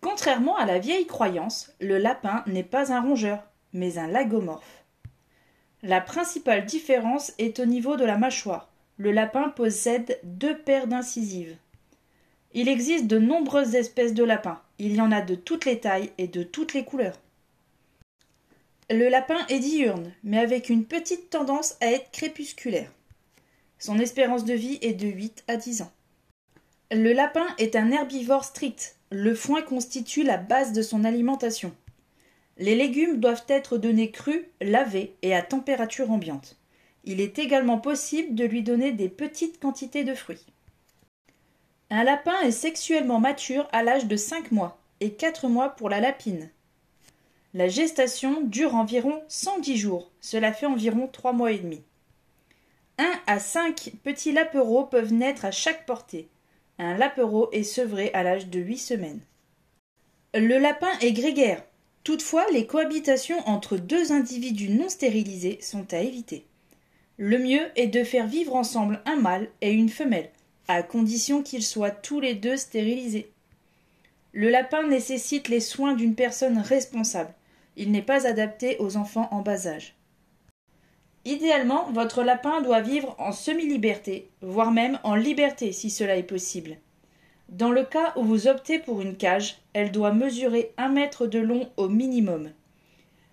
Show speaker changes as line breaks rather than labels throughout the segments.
Contrairement à la vieille croyance, le lapin n'est pas un rongeur, mais un lagomorphe. La principale différence est au niveau de la mâchoire. Le lapin possède deux paires d'incisives. Il existe de nombreuses espèces de lapins. Il y en a de toutes les tailles et de toutes les couleurs. Le lapin est diurne, mais avec une petite tendance à être crépusculaire. Son espérance de vie est de 8 à 10 ans. Le lapin est un herbivore strict. Le foin constitue la base de son alimentation. Les légumes doivent être donnés crus, lavés et à température ambiante. Il est également possible de lui donner des petites quantités de fruits. Un lapin est sexuellement mature à l'âge de 5 mois et 4 mois pour la lapine. La gestation dure environ 110 jours, cela fait environ 3 mois et demi. 1 à 5 petits lapereaux peuvent naître à chaque portée. Un lapereau est sevré à l'âge de 8 semaines. Le lapin est grégaire. Toutefois, les cohabitations entre deux individus non stérilisés sont à éviter. Le mieux est de faire vivre ensemble un mâle et une femelle, à condition qu'ils soient tous les deux stérilisés. Le lapin nécessite les soins d'une personne responsable. Il n'est pas adapté aux enfants en bas âge. Idéalement, votre lapin doit vivre en semi-liberté, voire même en liberté si cela est possible. Dans le cas où vous optez pour une cage, elle doit mesurer un mètre de long au minimum.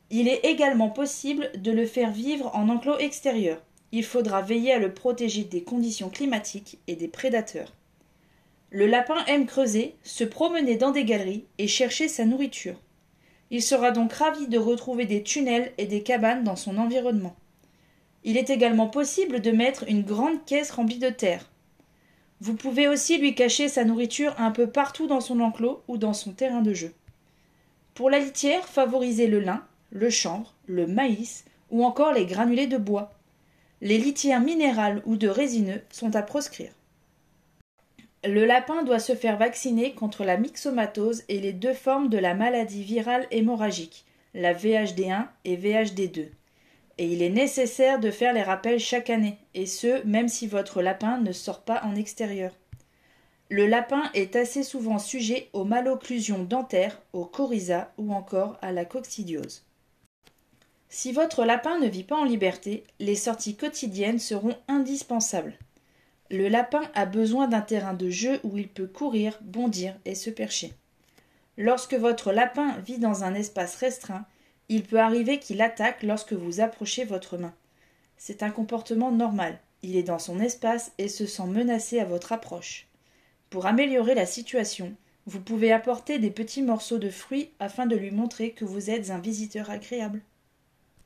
Il est également possible de le faire vivre en enclos extérieur. Il faudra veiller à le protéger des conditions climatiques et des prédateurs. Le lapin aime creuser, se promener dans des galeries et chercher sa nourriture. Il sera donc ravi de retrouver des tunnels et des cabanes dans son environnement. Il est également possible de mettre une grande caisse remplie de terre. Vous pouvez aussi lui cacher sa nourriture un peu partout dans son enclos ou dans son terrain de jeu. Pour la litière, favorisez le lin, le chanvre, le maïs ou encore les granulés de bois. Les litières minérales ou de résineux sont à proscrire. Le lapin doit se faire vacciner contre la myxomatose et les deux formes de la maladie virale hémorragique, la VHD1 et VHD2 et il est nécessaire de faire les rappels chaque année, et ce, même si votre lapin ne sort pas en extérieur. Le lapin est assez souvent sujet aux malocclusions dentaires, au coryza ou encore à la coccidiose. Si votre lapin ne vit pas en liberté, les sorties quotidiennes seront indispensables. Le lapin a besoin d'un terrain de jeu où il peut courir, bondir et se percher. Lorsque votre lapin vit dans un espace restreint, il peut arriver qu'il attaque lorsque vous approchez votre main. C'est un comportement normal. Il est dans son espace et se sent menacé à votre approche. Pour améliorer la situation, vous pouvez apporter des petits morceaux de fruits afin de lui montrer que vous êtes un visiteur agréable.